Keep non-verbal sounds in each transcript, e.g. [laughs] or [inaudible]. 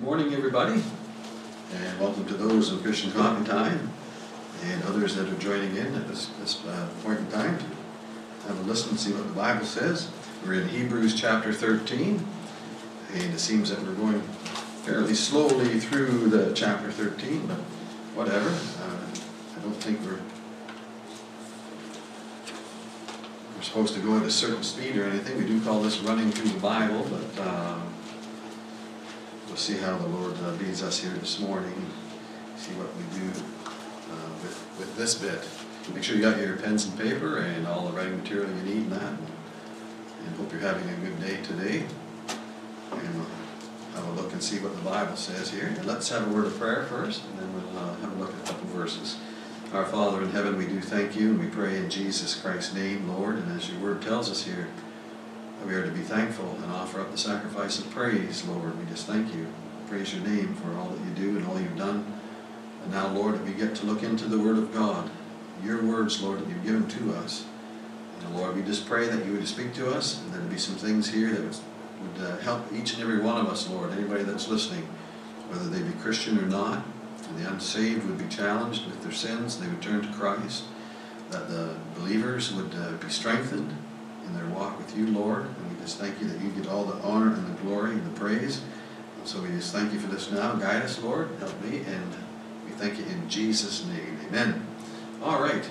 Good morning, everybody, and welcome to those in Christian Coffee Time and others that are joining in at this, this uh, point in time to have a listen and see what the Bible says. We're in Hebrews chapter 13, and it seems that we're going fairly slowly through the chapter 13, but whatever. Uh, I don't think we're we're supposed to go at a certain speed or anything. We do call this running through the Bible, but um, we'll see how the Lord uh, leads us here this morning. See what we do uh, with, with this bit. Make sure you got your pens and paper and all the writing material you need in that. And hope you're having a good day today. And we'll have a look and see what the Bible says here. And let's have a word of prayer first, and then we'll uh, have a look at a couple verses. Our Father in heaven, we do thank you, and we pray in Jesus Christ's name, Lord. And as your word tells us here, we are to be thankful and offer up the sacrifice of praise, Lord. We just thank you. Praise your name for all that you do and all you've done. And now, Lord, we get to look into the Word of God, your words, Lord, that you've given to us. And Lord, we just pray that you would speak to us, and there would be some things here that would, uh, help each and every one of us, Lord, anybody that's listening, whether they be Christian or not. And the unsaved would be challenged with their sins, they would turn to Christ. That the believers would uh, be strengthened in their walk with you, Lord. And we just thank you that you get all the honor and the glory and the praise. And so we just thank you for this now. Guide us, Lord. Help me. And we thank you in Jesus' name. Amen. All right.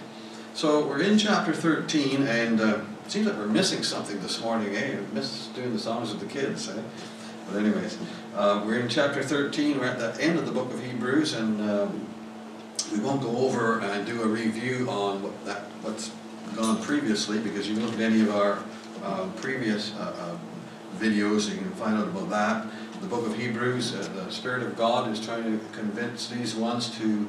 So we're in chapter 13, and uh, it seems like we're missing something this morning, eh? We missed doing the songs with the kids, eh? But anyways, uh, we're in chapter 13. We're at the end of the book of Hebrews, and um, we won't go over and do a review on what that what's gone previously, because you can look at any of our um, previous uh, uh, videos, you can find out about that. The book of Hebrews, uh, the Spirit of God is trying to convince these ones to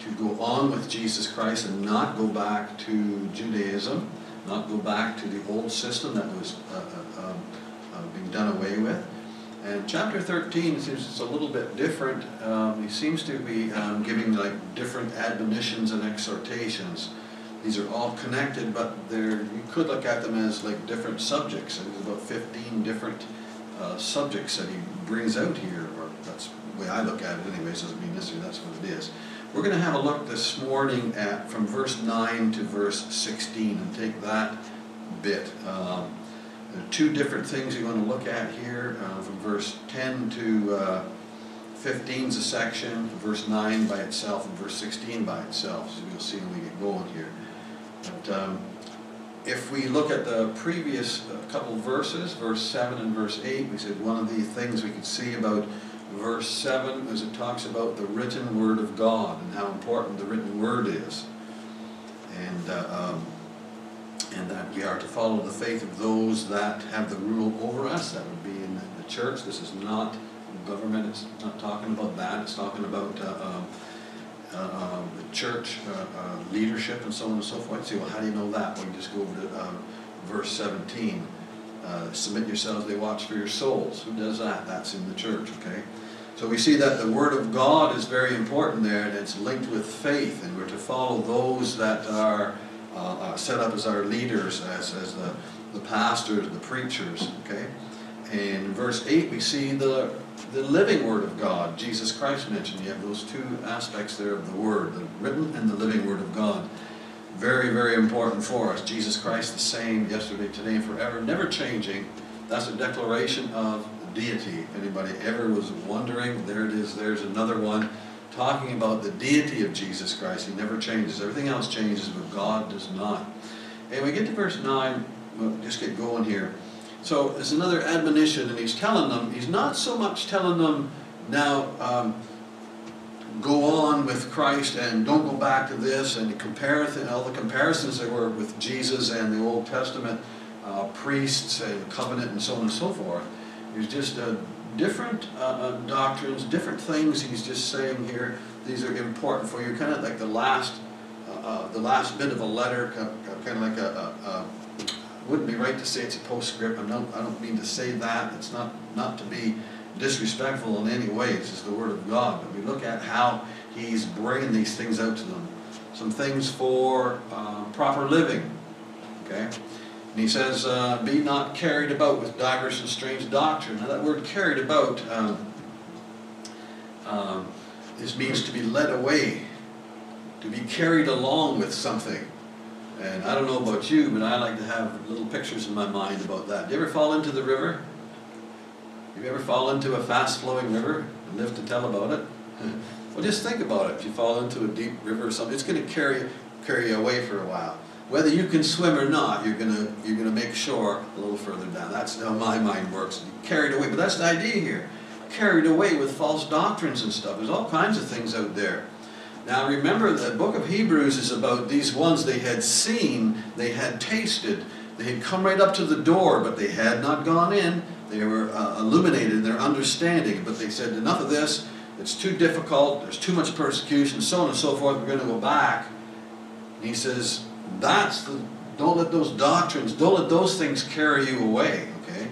to go on with Jesus Christ and not go back to Judaism, not go back to the old system that was uh, uh, um, uh, being done away with. And chapter 13 seems it's a little bit different. Um, he seems to be um, giving like different admonitions and exhortations. These are all connected, but they're, you could look at them as like different subjects. There's about 15 different uh, subjects that he brings out here, or that's the way I look at it anyways, doesn't mean necessarily that's what it is. We're going to have a look this morning at from verse 9 to verse 16 and take that bit. Um, there are two different things you're going to look at here, uh, from verse 10 to uh, 15 is a section, verse 9 by itself, and verse 16 by itself, so you'll see when we get going here. But um, if we look at the previous uh, couple verses, verse 7 and verse 8, we said one of the things we could see about verse 7 is it talks about the written word of God and how important the written word is. And uh, um, and that we are to follow the faith of those that have the rule over us. That would be in the church. This is not government. It's not talking about that. It's talking about uh, um, uh, um, the church uh, uh, leadership and so on and so forth. You say, well, how do you know that? Well, you just go over to um, verse 17. Uh, submit yourselves, they watch for your souls. Who does that? That's in the church, okay? So we see that the Word of God is very important there, and it's linked with faith, and we're to follow those that are uh, set up as our leaders, as, as the, the pastors, the preachers, okay? And in verse 8, we see the, the living Word of God. Jesus Christ mentioned you have those two aspects there of the Word, the written and the living Word of God. Very, very important for us. Jesus Christ the same yesterday, today, and forever, never changing. That's a declaration of deity. Anybody ever was wondering, there it is, there's another one talking about the deity of Jesus Christ. He never changes. Everything else changes, but God does not. And we get to verse 9, we'll just get going here. So there's another admonition, and he's telling them, he's not so much telling them now, um, go on with Christ and don't go back to this and compare all the comparisons there were with Jesus and the Old Testament uh, priests and covenant and so on and so forth. He's just uh, different uh, doctrines, different things he's just saying here. These are important for you, kind of like the last, uh, uh the last bit of a letter, kind of like a, a, a, wouldn't be right to say it's a postscript. I don't, I don't mean to say that. It's not, not to be disrespectful in any way. It's just the Word of God. But we look at how he's bringing these things out to them. Some things for uh, proper living, okay? And he says, uh, be not carried about with divers and strange doctrine. Now that word carried about, um, Um, this means to be led away, to be carried along with something. And I don't know about you, but I like to have little pictures in my mind about that. Do you ever fall into the river? Have you ever fall into a fast-flowing river and live to tell about it? [laughs] well, just think about it. If you fall into a deep river or something, it's going to carry, carry you away for a while. Whether you can swim or not, you're going to, you're going to make shore a little further down. That's how my mind works. Carried away. But that's the idea here. Carried away with false doctrines and stuff. There's all kinds of things out there. Now remember, the book of Hebrews is about these ones they had seen, they had tasted, they had come right up to the door, but they had not gone in. They were uh, illuminated in their understanding, but they said, enough of this, it's too difficult, there's too much persecution, so on and so forth, we're going to go back. And he says, that's the, don't let those doctrines, don't let those things carry you away, okay?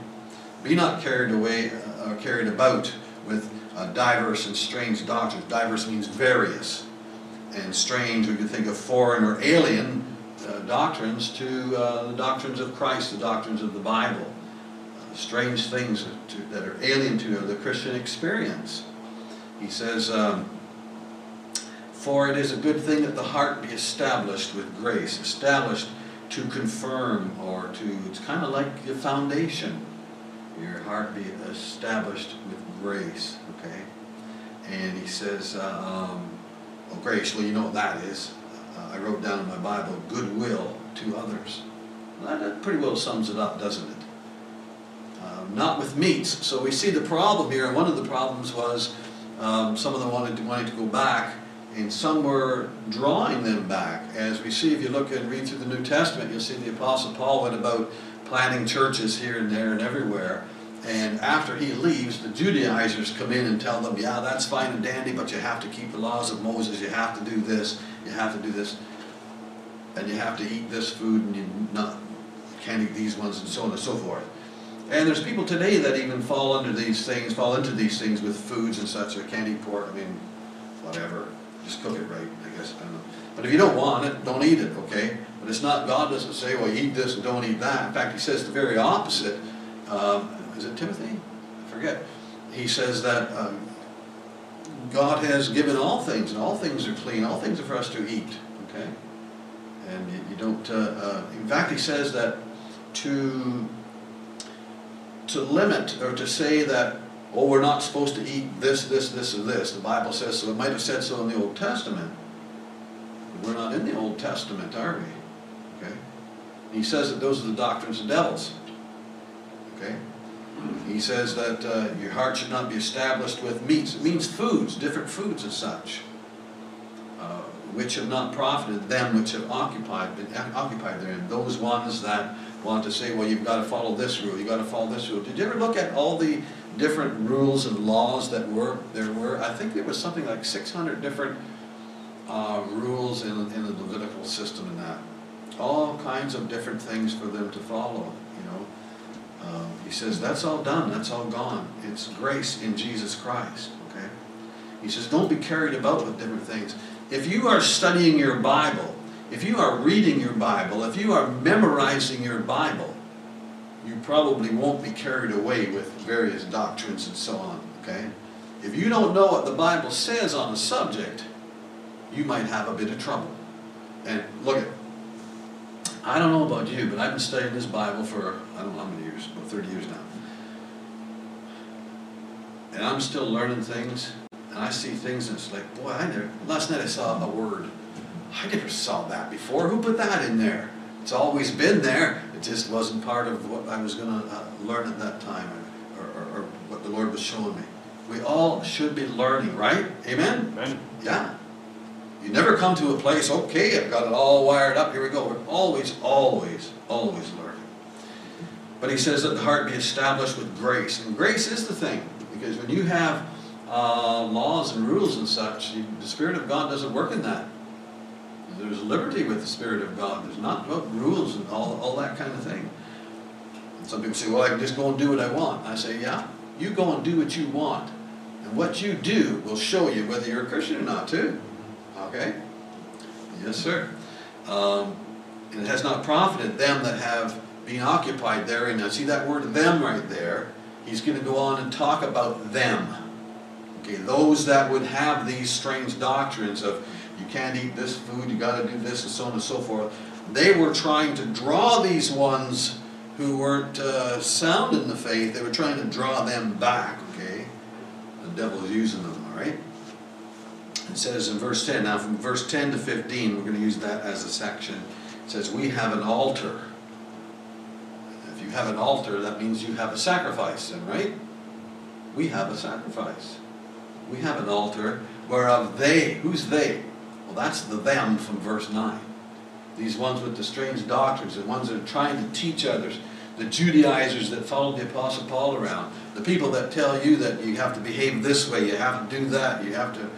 Be not carried away uh, or carried about with uh, diverse and strange doctrines. Diverse means various and strange, we could think of foreign or alien uh, doctrines to uh, the doctrines of Christ, the doctrines of the Bible. Uh, strange things to, that are alien to the Christian experience. He says, um, For it is a good thing that the heart be established with grace, established to confirm or to, it's kind of like a foundation. Your heart be established with grace, okay? And he says, uh, um, well, grace, well, you know what that is. Uh, I wrote down in my Bible, goodwill to others. Well, that pretty well sums it up, doesn't it? Uh, not with meats. So we see the problem here, and one of the problems was um, some of them wanted to, wanted to go back, and some were drawing them back. As we see, if you look and read through the New Testament, you'll see the Apostle Paul went about planting churches here and there and everywhere. And after he leaves, the Judaizers come in and tell them, yeah, that's fine and dandy, but you have to keep the laws of Moses. You have to do this. You have to do this. And you have to eat this food and you not can't eat these ones and so on and so forth. And there's people today that even fall under these things, fall into these things with foods and such. Or can't eat pork. I mean, whatever. Just cook it right, I guess. I. But if you don't want it, don't eat it, okay? But it's not, God doesn't say, well, eat this and don't eat that. In fact, He says the very opposite. Um, is it Timothy? I forget. He says that um, God has given all things, and all things are clean. All things are for us to eat. Okay, and you, you don't. Uh, uh, in fact, he says that to to limit or to say that oh we're not supposed to eat this, this, this, or this. The Bible says so. It might have said so in the Old Testament. We're not in the Old Testament, are we? Okay. He says that those are the doctrines of devils. Okay. He says that uh, your heart should not be established with meats. It means foods, different foods as such, uh, which have not profited them which have occupied, been occupied therein. Those ones that want to say, well, you've got to follow this rule, you've got to follow this rule. Did you ever look at all the different rules and laws that were there were? I think there was something like 600 different uh, rules in, in the Levitical system and that. All kinds of different things for them to follow. Um, he says, that's all done, that's all gone. It's grace in Jesus Christ, okay? He says, don't be carried about with different things. If you are studying your Bible, if you are reading your Bible, if you are memorizing your Bible, you probably won't be carried away with various doctrines and so on, okay? If you don't know what the Bible says on a subject, you might have a bit of trouble. And look at I don't know about you, but I've been studying this Bible for, I don't know how many years, about 30 years now. And I'm still learning things, and I see things, and it's like, boy, I never, last night I saw a word. I never saw that before. Who put that in there? It's always been there. It just wasn't part of what I was going to uh, learn at that time, or, or, or what the Lord was showing me. We all should be learning, right? Amen? Amen. Yeah. You never come to a place, okay, I've got it all wired up, here we go. We're always, always, always learning. But he says that the heart be established with grace. And grace is the thing. Because when you have uh, laws and rules and such, you, the Spirit of God doesn't work in that. There's liberty with the Spirit of God. There's not rules and all, all that kind of thing. And some people say, well, I can just go and do what I want. I say, yeah, you go and do what you want. And what you do will show you whether you're a Christian or not, too. Okay? Yes, sir. Um, and it has not profited them that have been occupied therein. Now, see that word them right there? He's going to go on and talk about them. Okay, those that would have these strange doctrines of you can't eat this food, you gotta do this, and so on and so forth, they were trying to draw these ones who weren't uh, sound in the faith, they were trying to draw them back, okay? The devil's using them, all right? It says in verse 10, now from verse 10 to 15, we're going to use that as a section. It says, We have an altar. You have an altar, that means you have a sacrifice, then, right? We have a sacrifice. We have an altar whereof they, who's they? Well, that's the them from verse 9. These ones with the strange doctrines, the ones that are trying to teach others, the Judaizers that followed the Apostle Paul around, the people that tell you that you have to behave this way, you have to do that, you have to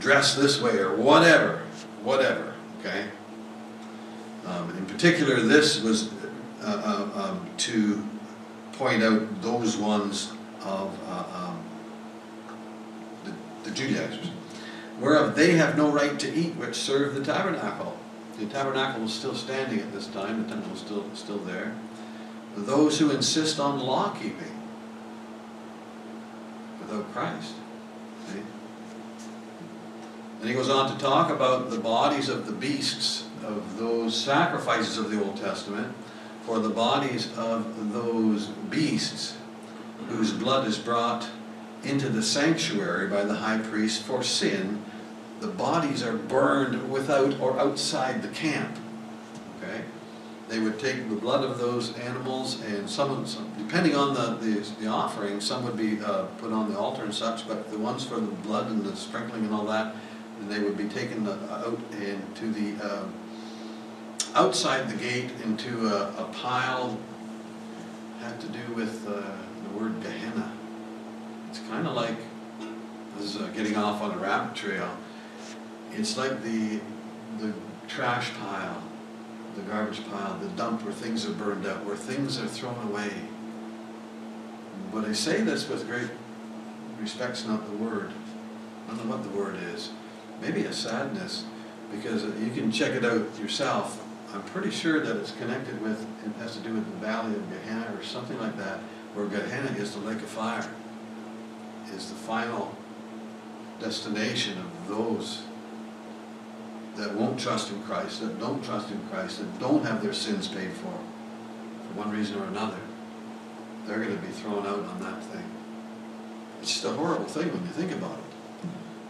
dress this way, or whatever, whatever, okay? Um, in particular, this was uh, uh, um, to point out those ones of uh, um, the, the Judaizers, whereof they have no right to eat which serve the tabernacle. The tabernacle was still standing at this time, the temple was still, still there. Those who insist on law keeping without Christ. And he goes on to talk about the bodies of the beasts of those sacrifices of the Old Testament for the bodies of those beasts whose blood is brought into the sanctuary by the high priest for sin, the bodies are burned without or outside the camp. Okay? They would take the blood of those animals and some, some depending on the, the, the offering, some would be uh, put on the altar and such, but the ones for the blood and the sprinkling and all that, they would be taken out into the uh, outside the gate into a, a, pile had to do with uh, the word Gehenna. It's kind of like this is uh, getting off on a rabbit trail. It's like the the trash pile, the garbage pile, the dump where things are burned out, where things are thrown away. But I say this with great respect's not the word. I don't know what the word is maybe a sadness, because you can check it out yourself. I'm pretty sure that it's connected with, it has to do with the valley of Gehenna or something like that, where Gehenna is the lake of fire, is the final destination of those that won't trust in Christ, that don't trust in Christ, that don't have their sins paid for, for one reason or another. They're going to be thrown out on that thing. It's just a horrible thing when you think about it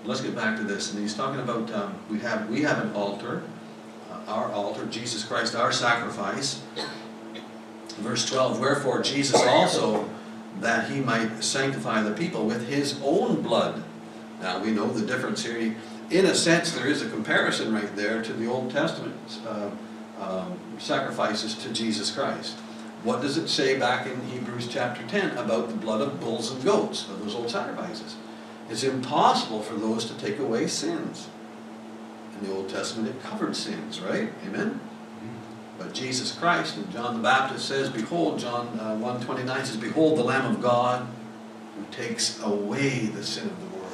let's get back to this. And he's talking about um, we have we have an altar, our altar, Jesus Christ, our sacrifice. Verse 12, wherefore Jesus also, that he might sanctify the people with his own blood. Now we know the difference here. In a sense, there is a comparison right there to the Old Testament uh, um, sacrifices to Jesus Christ. What does it say back in Hebrews chapter 10 about the blood of bulls and goats, of those old sacrifices? It's impossible for those to take away sins. In the Old Testament, it covered sins, right? Amen? But Jesus Christ, and John the Baptist says, Behold, John uh, 1.29 says, Behold the Lamb of God who takes away the sin of the world.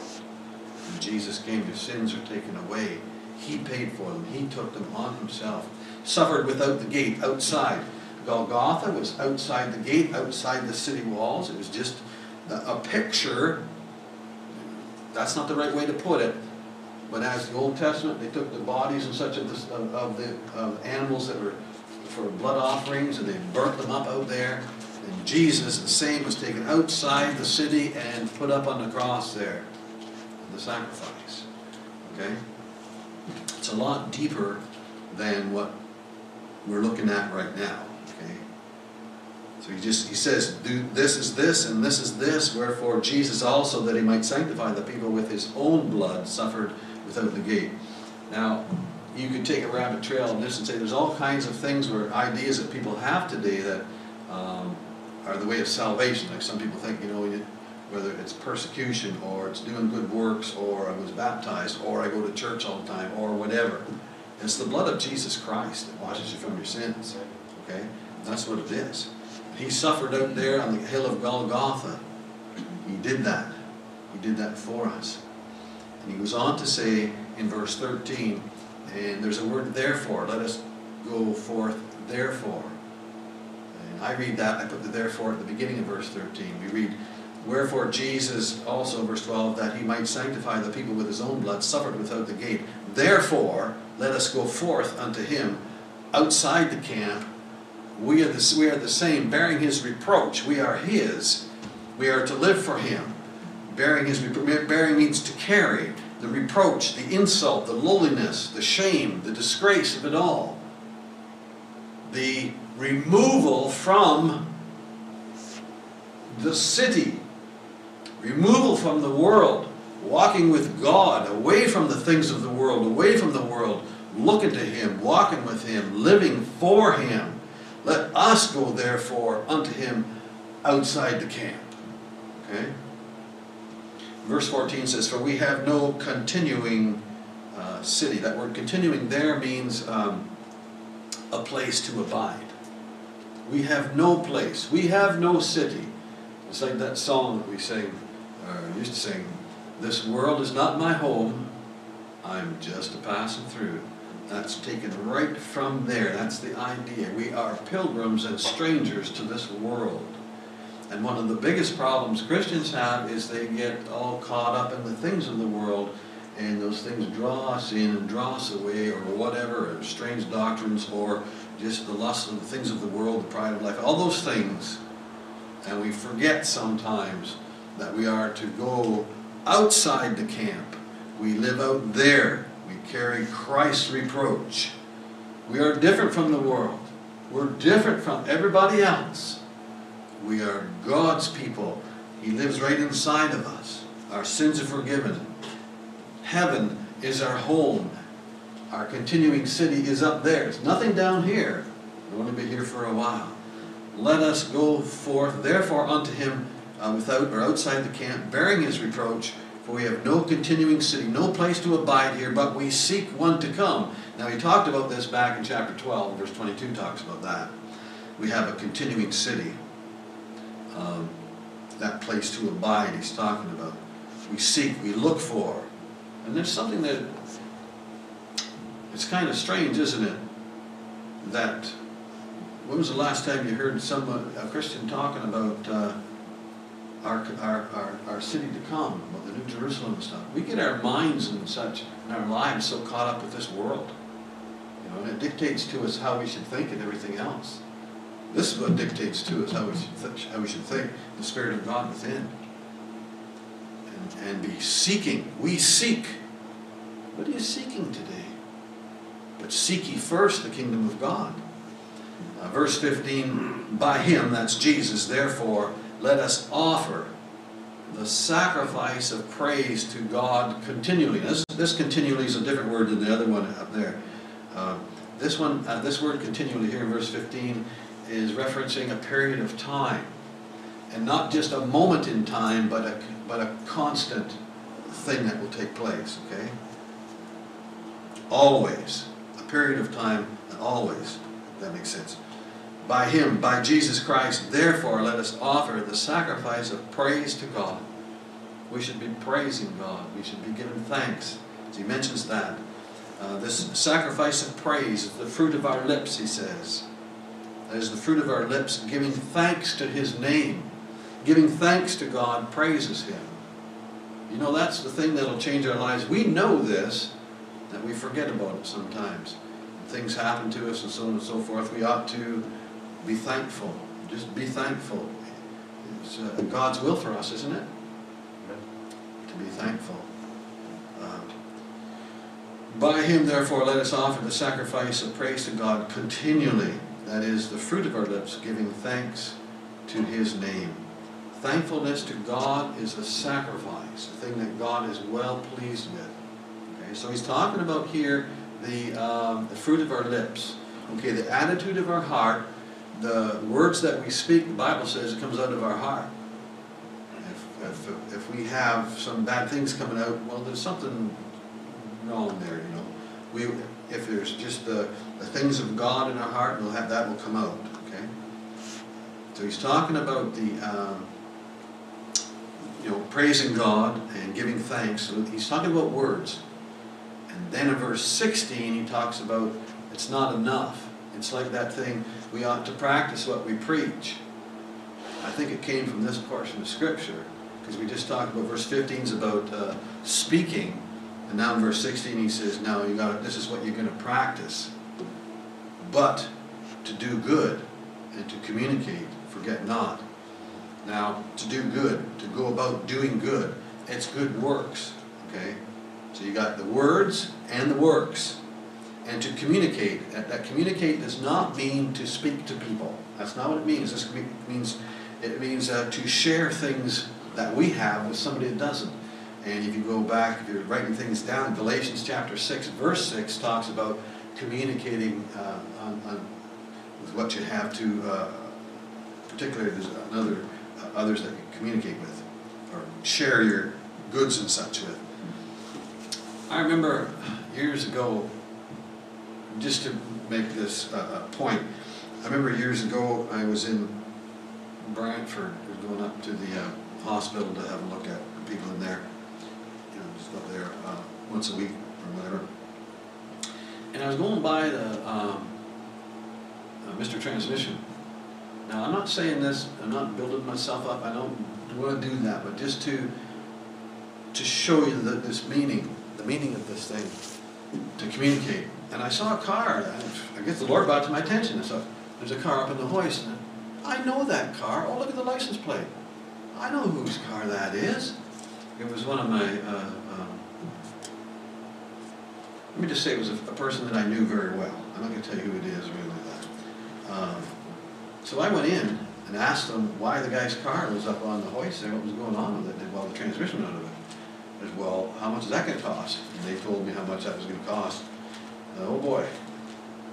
When Jesus came, your sins are taken away. He paid for them. He took them on himself. Suffered without the gate, outside. Golgotha was outside the gate, outside the city walls. It was just a picture that's not the right way to put it. But as the Old Testament, they took the bodies and such of, the, of the of animals that were for blood offerings and they burnt them up out there. And Jesus, the same, was taken outside the city and put up on the cross there, the sacrifice. Okay? It's a lot deeper than what we're looking at right now. Okay? So he just he says, Do this is this and this is this, wherefore Jesus also, that he might sanctify the people with his own blood, suffered without the gate. Now, you could take a rabbit trail on this and say there's all kinds of things or ideas that people have today that um, are the way of salvation. Like some people think, you know, whether it's persecution or it's doing good works or I was baptized or I go to church all the time or whatever. It's the blood of Jesus Christ that washes you from your sins. Okay? That's what it is. He suffered out there on the hill of Golgotha. He did that. He did that for us. And he goes on to say in verse 13, and there's a word therefore. Let us go forth therefore. And I read that, I put the therefore at the beginning of verse 13. We read, Wherefore Jesus also, verse 12, that he might sanctify the people with his own blood, suffered without the gate. Therefore, let us go forth unto him outside the camp. We are the, we are the same, bearing his reproach. We are his. We are to live for him. Bearing his bearing means to carry the reproach, the insult, the lowliness, the shame, the disgrace of it all. The removal from the city, removal from the world, walking with God, away from the things of the world, away from the world, looking to Him, walking with Him, living for Him. Let us go therefore unto Him outside the camp. Okay? Verse 14 says, For we have no continuing uh, city. That word continuing there means um, a place to abide. We have no place. We have no city. It's like that song that we sing, or used to sing, This world is not my home, I'm just a passing through. That's taken right from there. That's the idea. We are pilgrims and strangers to this world. And one of the biggest problems Christians have is they get all caught up in the things of the world and those things draw us in and draw us away or whatever, or strange doctrines or just the lust of the things of the world, the pride of life, all those things. And we forget sometimes that we are to go outside the camp. We live out there. We carry Christ's reproach. We are different from the world. We're different from everybody else. We are God's people. He lives right inside of us. Our sins are forgiven. Heaven is our home. Our continuing city is up there. It's nothing down here. We're going to be here for a while. Let us go forth, therefore, unto him uh, without or outside the camp, bearing his reproach. For we have no continuing city, no place to abide here, but we seek one to come. Now, he talked about this back in chapter 12, verse 22 talks about that. We have a continuing city. Um, that place to abide he's talking about. We seek, we look for. And there's something that, it's kind of strange, isn't it? That, when was the last time you heard someone, a Christian talking about uh, our, our, our, our city to come, about the New Jerusalem and stuff? We get our minds and such, and our lives so caught up with this world. You know, and it dictates to us how we should think and everything else. This is what dictates to us how we should, how we should think, the Spirit of God within. And, and be seeking. We seek. What are you seeking today? But seek ye first the kingdom of God. Uh, verse 15, by him, that's Jesus, therefore, let us offer the sacrifice of praise to God continually. This, this continually is a different word than the other one up there. Uh, this one, uh, this word continually here in verse 15 is referencing a period of time. And not just a moment in time, but a, but a constant thing that will take place, okay? Always. A period of time, and always. that makes sense. By Him, by Jesus Christ, therefore let us offer the sacrifice of praise to God. We should be praising God. We should be giving thanks. He mentions that. Uh, this sacrifice of praise is the fruit of our lips, he says. That is the fruit of our lips, giving thanks to His name. Giving thanks to God praises Him. You know, that's the thing that'll change our lives. We know this, that we forget about it sometimes. Things happen to us and so on and so forth. We ought to be thankful. Just be thankful. It's uh, God's will for us, isn't it? To be thankful. Uh, by Him, therefore, let us offer the sacrifice of praise to God continually that is the fruit of our lips, giving thanks to His name. Thankfulness to God is a sacrifice, a thing that God is well pleased with. Okay, so he's talking about here the, um, the fruit of our lips. Okay, the attitude of our heart, the words that we speak, the Bible says it comes out of our heart. If, if, if we have some bad things coming out, well, there's something wrong there, you know. We, if there's just the, the things of God in our heart, we'll have that will come out. Okay. So he's talking about the um, you know praising God and giving thanks. So he's talking about words. And then in verse 16 he talks about it's not enough. It's like that thing we ought to practice what we preach. I think it came from this portion of scripture, because we just talked about verse 15 is about uh, speaking, and now in verse 16 he says, now you got this is what you're going to practice. But to do good and to communicate, forget not. Now, to do good, to go about doing good, it's good works, okay? So you got the words and the works. And to communicate, that, that communicate does not mean to speak to people. That's not what it means. This means it means uh, to share things that we have with somebody that doesn't. And if you go back, if you're writing things down, Galatians chapter 6, verse 6 talks about communicating uh, on, on, with what you have to, uh, particularly there's another, uh, others that you communicate with or share your goods and such with. I remember years ago, just to make this uh, a point, I remember years ago I was in Brantford, going up to the uh, hospital to have a look at people in there, up there uh, once a week or whatever. And I was going by the um, uh, Mr. Transmission. Now, I'm not saying this, I'm not building myself up, I don't want to do that, but just to to show you the, this meaning, the meaning of this thing, to communicate. And I saw a car, I guess the Lord brought it to my attention. I saw, there's a car up in the hoist, and I know that car. Oh, look at the license plate. I know whose car that is. It was one of my, uh, um, let me just say it was a, a, person that I knew very well. I'm not going to tell you who it is or anything like that. Um, so I went in and asked them why the guy's car was up on the hoist there, what was going on with it, while the transmission out of it as well, how much is that going to cost? And they told me how much that was going to cost. Oh boy.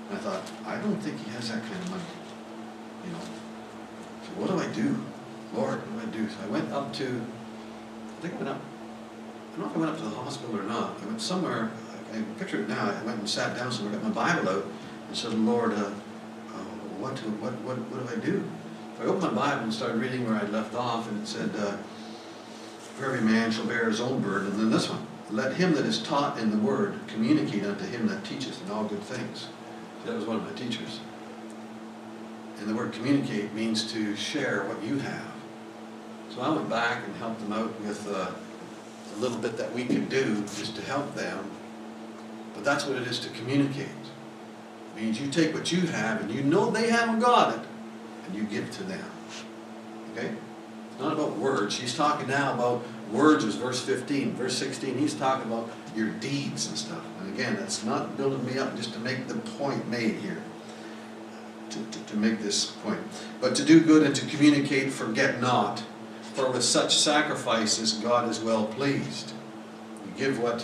And I thought, I don't think he has that kind of money. You know. So what do I do? Lord, what do I do? So I went up to, I think I went up, I don't know if I went up to the hospital or not. I went somewhere, I picture it now, I went and sat down somewhere, got my Bible out, and said, Lord, uh, uh, what, to, what, what, what do I do? I opened my Bible and started reading where I'd left off, and it said, uh, for every man shall bear his own burden. And then this one, let him that is taught in the word communicate unto him that teacheth in all good things. That was one of my teachers. And the word communicate means to share what you have. So I went back and helped them out with uh, a little bit that we could do just to help them. But that's what it is to communicate. It means you take what you have and you know they haven't got it, and you give it to them. Okay? It's not about words. He's talking now about words is verse 15. Verse 16, he's talking about your deeds and stuff. And again, that's not building me up just to make the point made here. To, to, to make this point. But to do good and to communicate, forget not. For with such sacrifices God is well pleased. You give what,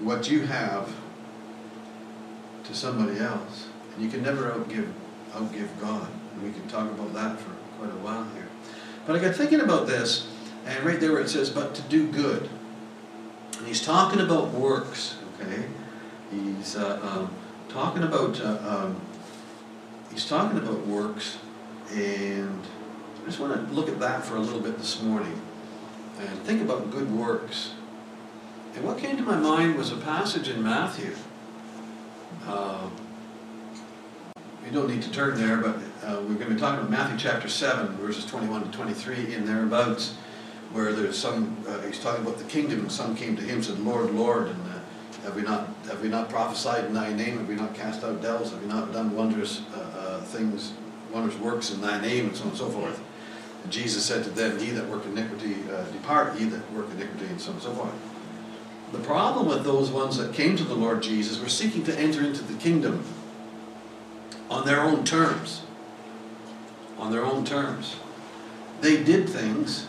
what you have to somebody else. And you can never outgive, outgive God. And we can talk about that for quite a while here. But I got thinking about this, and right there where it says, but to do good. And he's talking about works, okay? He's uh, um, talking about, uh, um, he's talking about works, and I just want to look at that for a little bit this morning, and think about good works. And what came to my mind was a passage in Matthew. Uh, you don't need to turn there, but uh, we're going to be talking about Matthew chapter 7, verses 21 to 23 in thereabouts, where there's some, uh, he's talking about the kingdom, and some came to him and said, Lord, Lord, and uh, have we not have we not prophesied in thy name? Have we not cast out devils? Have we not done wondrous uh, uh, things, wondrous works in thy name, and so on and so forth? Jesus said to them, Ye that work iniquity, uh, depart, ye that work iniquity, and so on and so forth. The problem with those ones that came to the Lord Jesus were seeking to enter into the kingdom on their own terms on their own terms. They did things,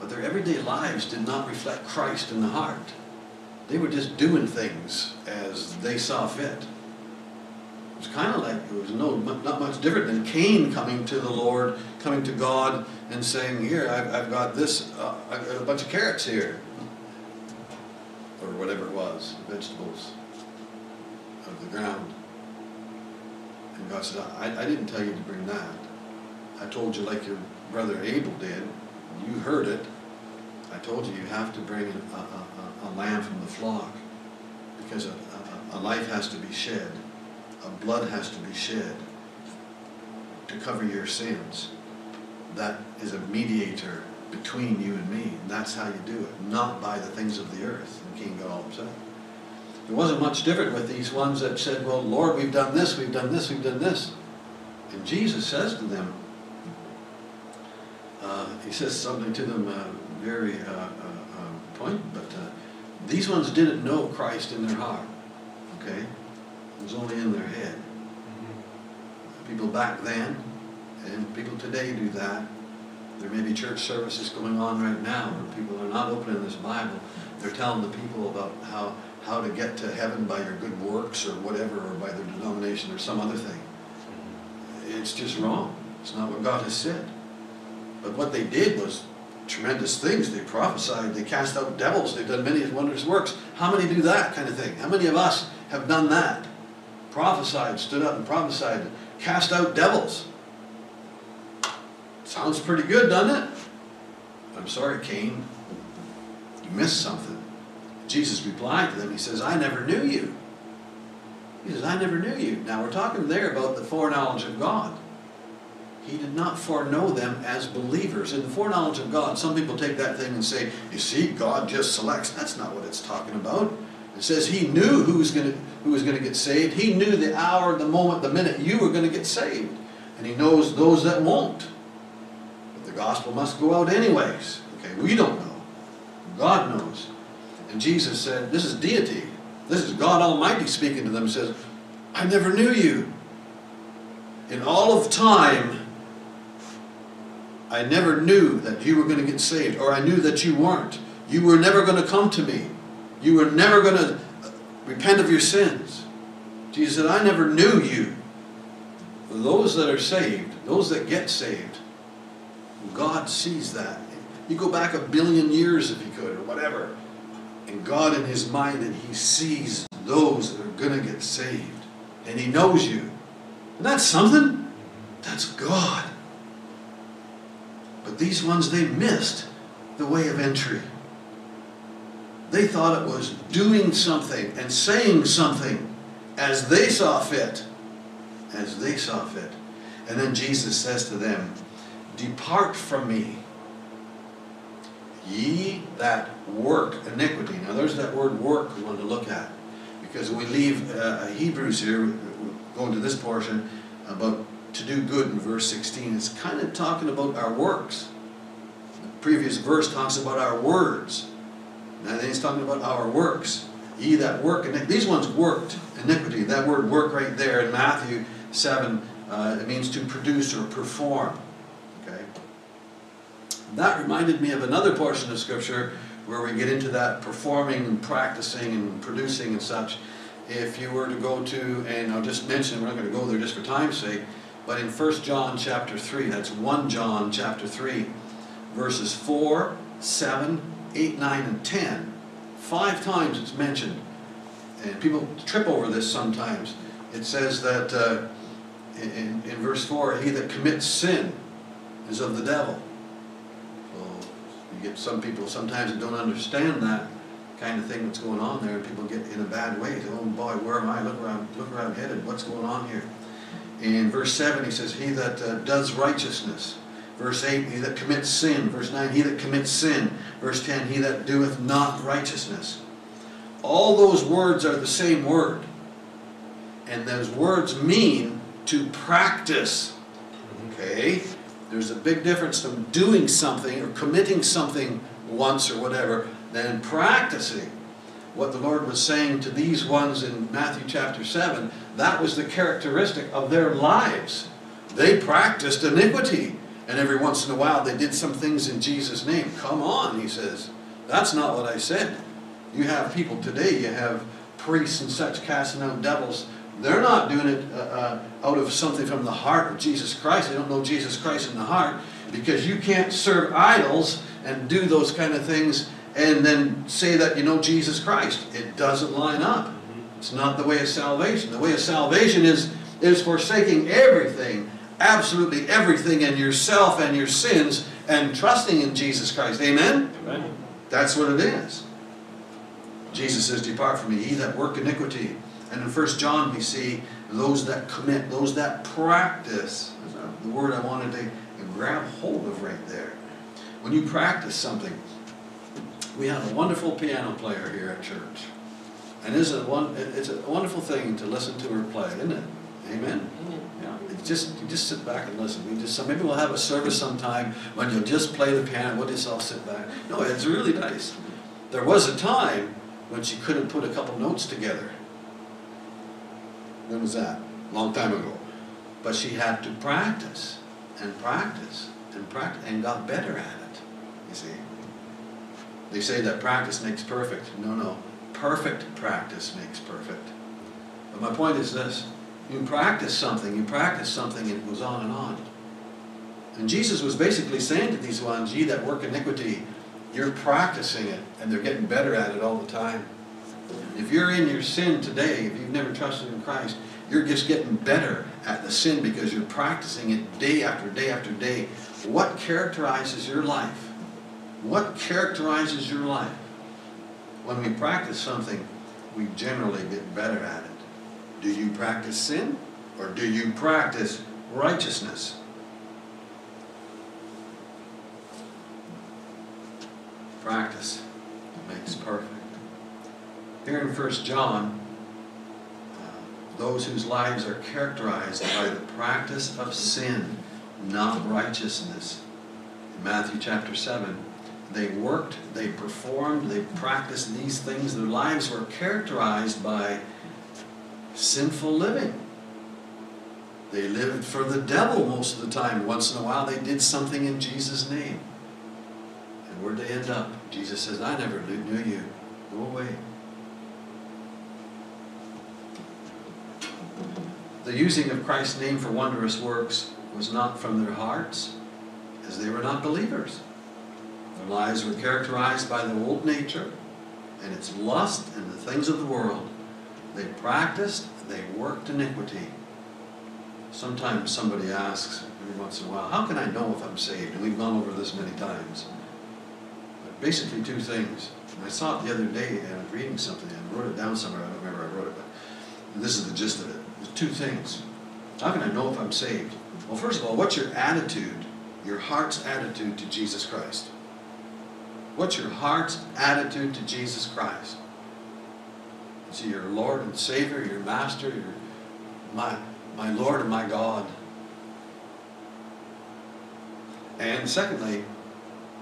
but their everyday lives did not reflect Christ in the heart. They were just doing things as they saw fit. It was kind of like it was no not much different than Cain coming to the Lord, coming to God, and saying, "Here, I've, I've got this, uh, I've got a bunch of carrots here, or whatever it was, vegetables of the ground." And God said, I, I didn't tell you to bring that. I told you like your brother Abel did. You heard it. I told you you have to bring a, a, a, a lamb from the flock because a, a, life has to be shed. A blood has to be shed to cover your sins. that is a mediator between you and me. And that's how you do it, not by the things of the earth. And Cain got all upset. It wasn't much different with these ones that said, well, Lord, we've done this, we've done this, we've done this. And Jesus says to them, uh, he says something to them uh, very uh, uh, uh point, but uh, these ones didn't know Christ in their heart, okay? It was only in their head. People back then, and people today do that. There may be church services going on right now where people are not opening this Bible. They're telling the people about how, how to get to heaven by your good works or whatever, or by their denomination or some other thing. It's just wrong. It's not what God has said. But what they did was tremendous things. They prophesied, they cast out devils, they've done many wondrous works. How many do that kind of thing? How many of us have done that? Prophesied, stood up and prophesied, cast out devils. Sounds pretty good, doesn't it? I'm sorry, Cain. You missed something. Jesus replied to them, he says, I never knew you. He says, I never knew you. Now we're talking there about the foreknowledge of God. He did not foreknow them as believers. In the foreknowledge of God, some people take that thing and say, you see, God just selects. That's not what it's talking about. It says he knew who was going to, who was going to get saved. He knew the hour, the moment, the minute you were going to get saved. And he knows those that won't. But the gospel must go out anyways. Okay, we don't know. God knows. And Jesus said, this is deity. This is God Almighty speaking to them. He says, I never knew you. In all of time, I never knew that you were going to get saved, or I knew that you weren't. You were never going to come to me. You were never going to uh, repent of your sins. Jesus said, I never knew you. Those that are saved, those that get saved, God sees that. You go back a billion years if you could, or whatever, and God in His mind, and He sees those that are going to get saved. And He knows you. And that's something. That's God. But these ones, they missed the way of entry. They thought it was doing something and saying something as they saw fit. As they saw fit. And then Jesus says to them, Depart from me, ye that work iniquity. Now there's that word work we want to look at. Because we leave uh, Hebrews here, going to this portion, about to do good in verse 16. It's kind of talking about our works. The previous verse talks about our words. Now then he's talking about our works. Ye that work, and these ones worked iniquity. That word work right there in Matthew 7, uh, it means to produce or perform. Okay. That reminded me of another portion of Scripture where we get into that performing and practicing and producing and such. If you were to go to, and I'll just mention, we're not going to go there just for time's sake, but in 1 John chapter 3, that's 1 John chapter 3, verses 4, 7, 8, 9, and 10. Five times it's mentioned. And people trip over this sometimes. It says that uh, in, in verse 4, he that commits sin is of the devil. So you get some people sometimes that don't understand that kind of thing that's going on there, and people get in a bad way. Say, oh boy, where am I? Look where I'm, look where I'm headed. What's going on here? In verse 7, he says, He that uh, does righteousness. Verse 8, he that commits sin. Verse 9, he that commits sin. Verse 10, he that doeth not righteousness. All those words are the same word. And those words mean to practice. Okay? There's a big difference from doing something or committing something once or whatever than practicing what the Lord was saying to these ones in Matthew chapter 7. That was the characteristic of their lives. They practiced iniquity. And every once in a while they did some things in Jesus' name. Come on, he says. That's not what I said. You have people today, you have priests and such casting out devils. They're not doing it uh, uh, out of something from the heart of Jesus Christ. They don't know Jesus Christ in the heart because you can't serve idols and do those kind of things and then say that you know Jesus Christ. It doesn't line up. It's not the way of salvation. The way of salvation is, is forsaking everything absolutely everything in yourself and your sins and trusting in Jesus Christ. Amen? Amen. That's what it is. Jesus says, Depart from me, ye that work iniquity. And in 1 John we see those that commit, those that practice. The word I wanted to grab hold of right there. When you practice something, we have a wonderful piano player here at church. And it's a, one, it's a wonderful thing to listen to her play, isn't it? Amen? Amen. Yeah, just, just sit back and listen. We just, maybe we'll have a service sometime when you'll just play the piano, we'll just all sit back. No, it's really nice. There was a time when she couldn't put a couple notes together. When was that? Long time ago. But she had to practice and practice and practice and got better at it, you see. They say that practice makes perfect. No, no. Perfect practice makes perfect. But my point is this. You practice something, you practice something, and it goes on and on. And Jesus was basically saying to these ones, ye that work iniquity, you're practicing it, and they're getting better at it all the time. If you're in your sin today, if you've never trusted in Christ, you're just getting better at the sin because you're practicing it day after day after day. What characterizes your life? What characterizes your life? When we practice something, we generally get better at it. Do you practice sin or do you practice righteousness? Practice makes perfect. Here in 1 John, uh, those whose lives are characterized by the practice of sin, not righteousness. In Matthew chapter 7, they worked, they performed, they practiced these things. Their lives were characterized by sinful living. They lived for the devil most of the time. Once in a while, they did something in Jesus' name. And where'd they end up? Jesus says, I never knew you. Go away. The using of Christ's name for wondrous works was not from their hearts, as they were not believers. Their lives were characterized by the old nature and its lust and the things of the world. They practiced, they worked iniquity. Sometimes somebody asks, every once in a while, how can I know if I'm saved? And we've gone over this many times. But basically two things. And I saw it the other day and I was reading something and I wrote it down somewhere. I don't remember I wrote it, but this is the gist of it. There's two things. How can I know if I'm saved? Well, first of all, what's your attitude, your heart's attitude to Jesus Christ? What's your heart's attitude to Jesus Christ? Is he your Lord and Savior, your Master, your my my Lord and my God? And secondly,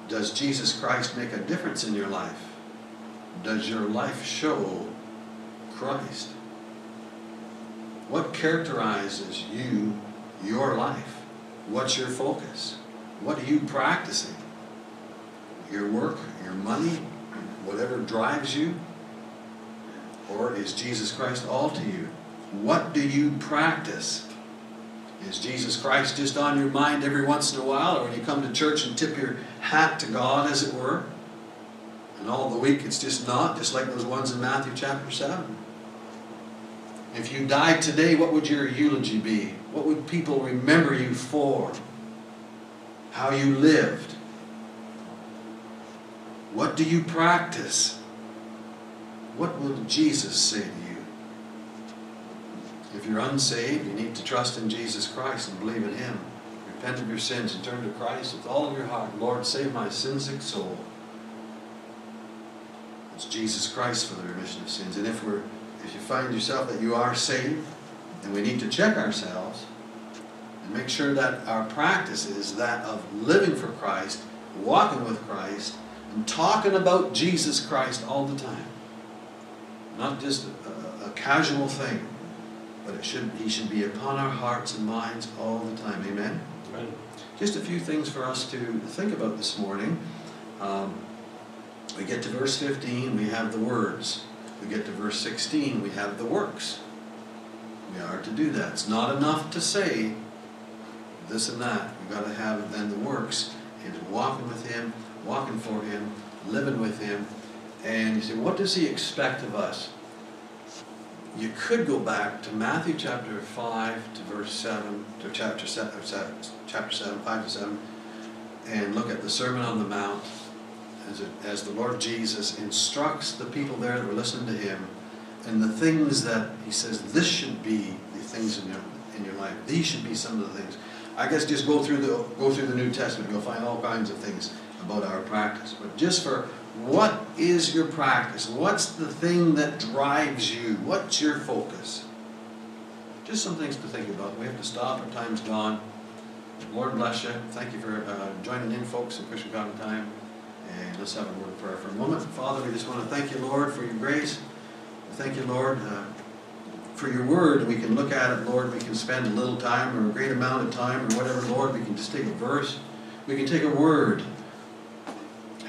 does Jesus Christ make a difference in your life? Does your life show Christ? What characterizes you, your life? What's your focus? What are you practicing? Your work, your money, whatever drives you? Or is Jesus Christ all to you? What do you practice? Is Jesus Christ just on your mind every once in a while, or when you come to church and tip your hat to God, as it were? And all the week it's just not, just like those ones in Matthew chapter 7. If you died today, what would your eulogy be? What would people remember you for? How you lived? What do you practice? What will Jesus say to you? If you're unsaved, you need to trust in Jesus Christ and believe in Him. Repent of your sins and turn to Christ with all of your heart. Lord, save my sin-sick soul. It's Jesus Christ for the remission of sins. And if we're if you find yourself that you are saved, then we need to check ourselves and make sure that our practice is that of living for Christ, walking with Christ, and talking about Jesus Christ all the time. Not just a, a casual thing, but it should he should be upon our hearts and minds all the time. Amen? Amen. Just a few things for us to think about this morning. Um, we get to verse 15, we have the words. We get to verse 16, we have the works. We are to do that. It's not enough to say this and that. We've got to have then the works and walking with Him, walking for Him, living with Him. And you say, what does He expect of us? You could go back to Matthew chapter 5 to verse 7, to chapter 7, chapter 7 5 to 7, and look at the Sermon on the Mount as, it, as the Lord Jesus instructs the people there that were listening to him, and the things that he says, this should be the things in your, in your life. These should be some of the things. I guess just go through the, go through the New Testament, you'll find all kinds of things about our practice. But just for, what is your practice? What's the thing that drives you? What's your focus? Just some things to think about. We have to stop, our time's gone. Lord bless you. Thank you for uh, joining in, folks, in Christian Common Time. And let's have a word of prayer for a moment. Father, we just want to thank you, Lord, for your grace. Thank you, Lord, uh, for your word. We can look at it, Lord. We can spend a little time or a great amount of time or whatever, Lord. We can just take a verse. We can take a word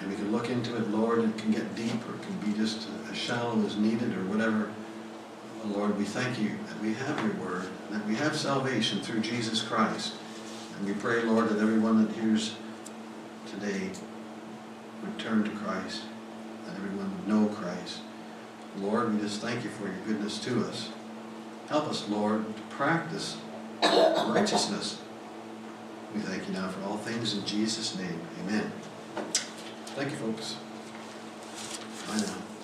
we can look into it, Lord. It can get deep or it can be just as shallow as needed or whatever. Lord, we thank you that we have your word, that we have salvation through Jesus Christ. And we pray, Lord, that everyone that hears today would turn to Christ, that everyone would know Christ. Lord, we just thank you for your goodness to us. Help us, Lord, to practice righteousness. We thank you now for all things in Jesus' name. Amen. Thank you, folks. Bye now.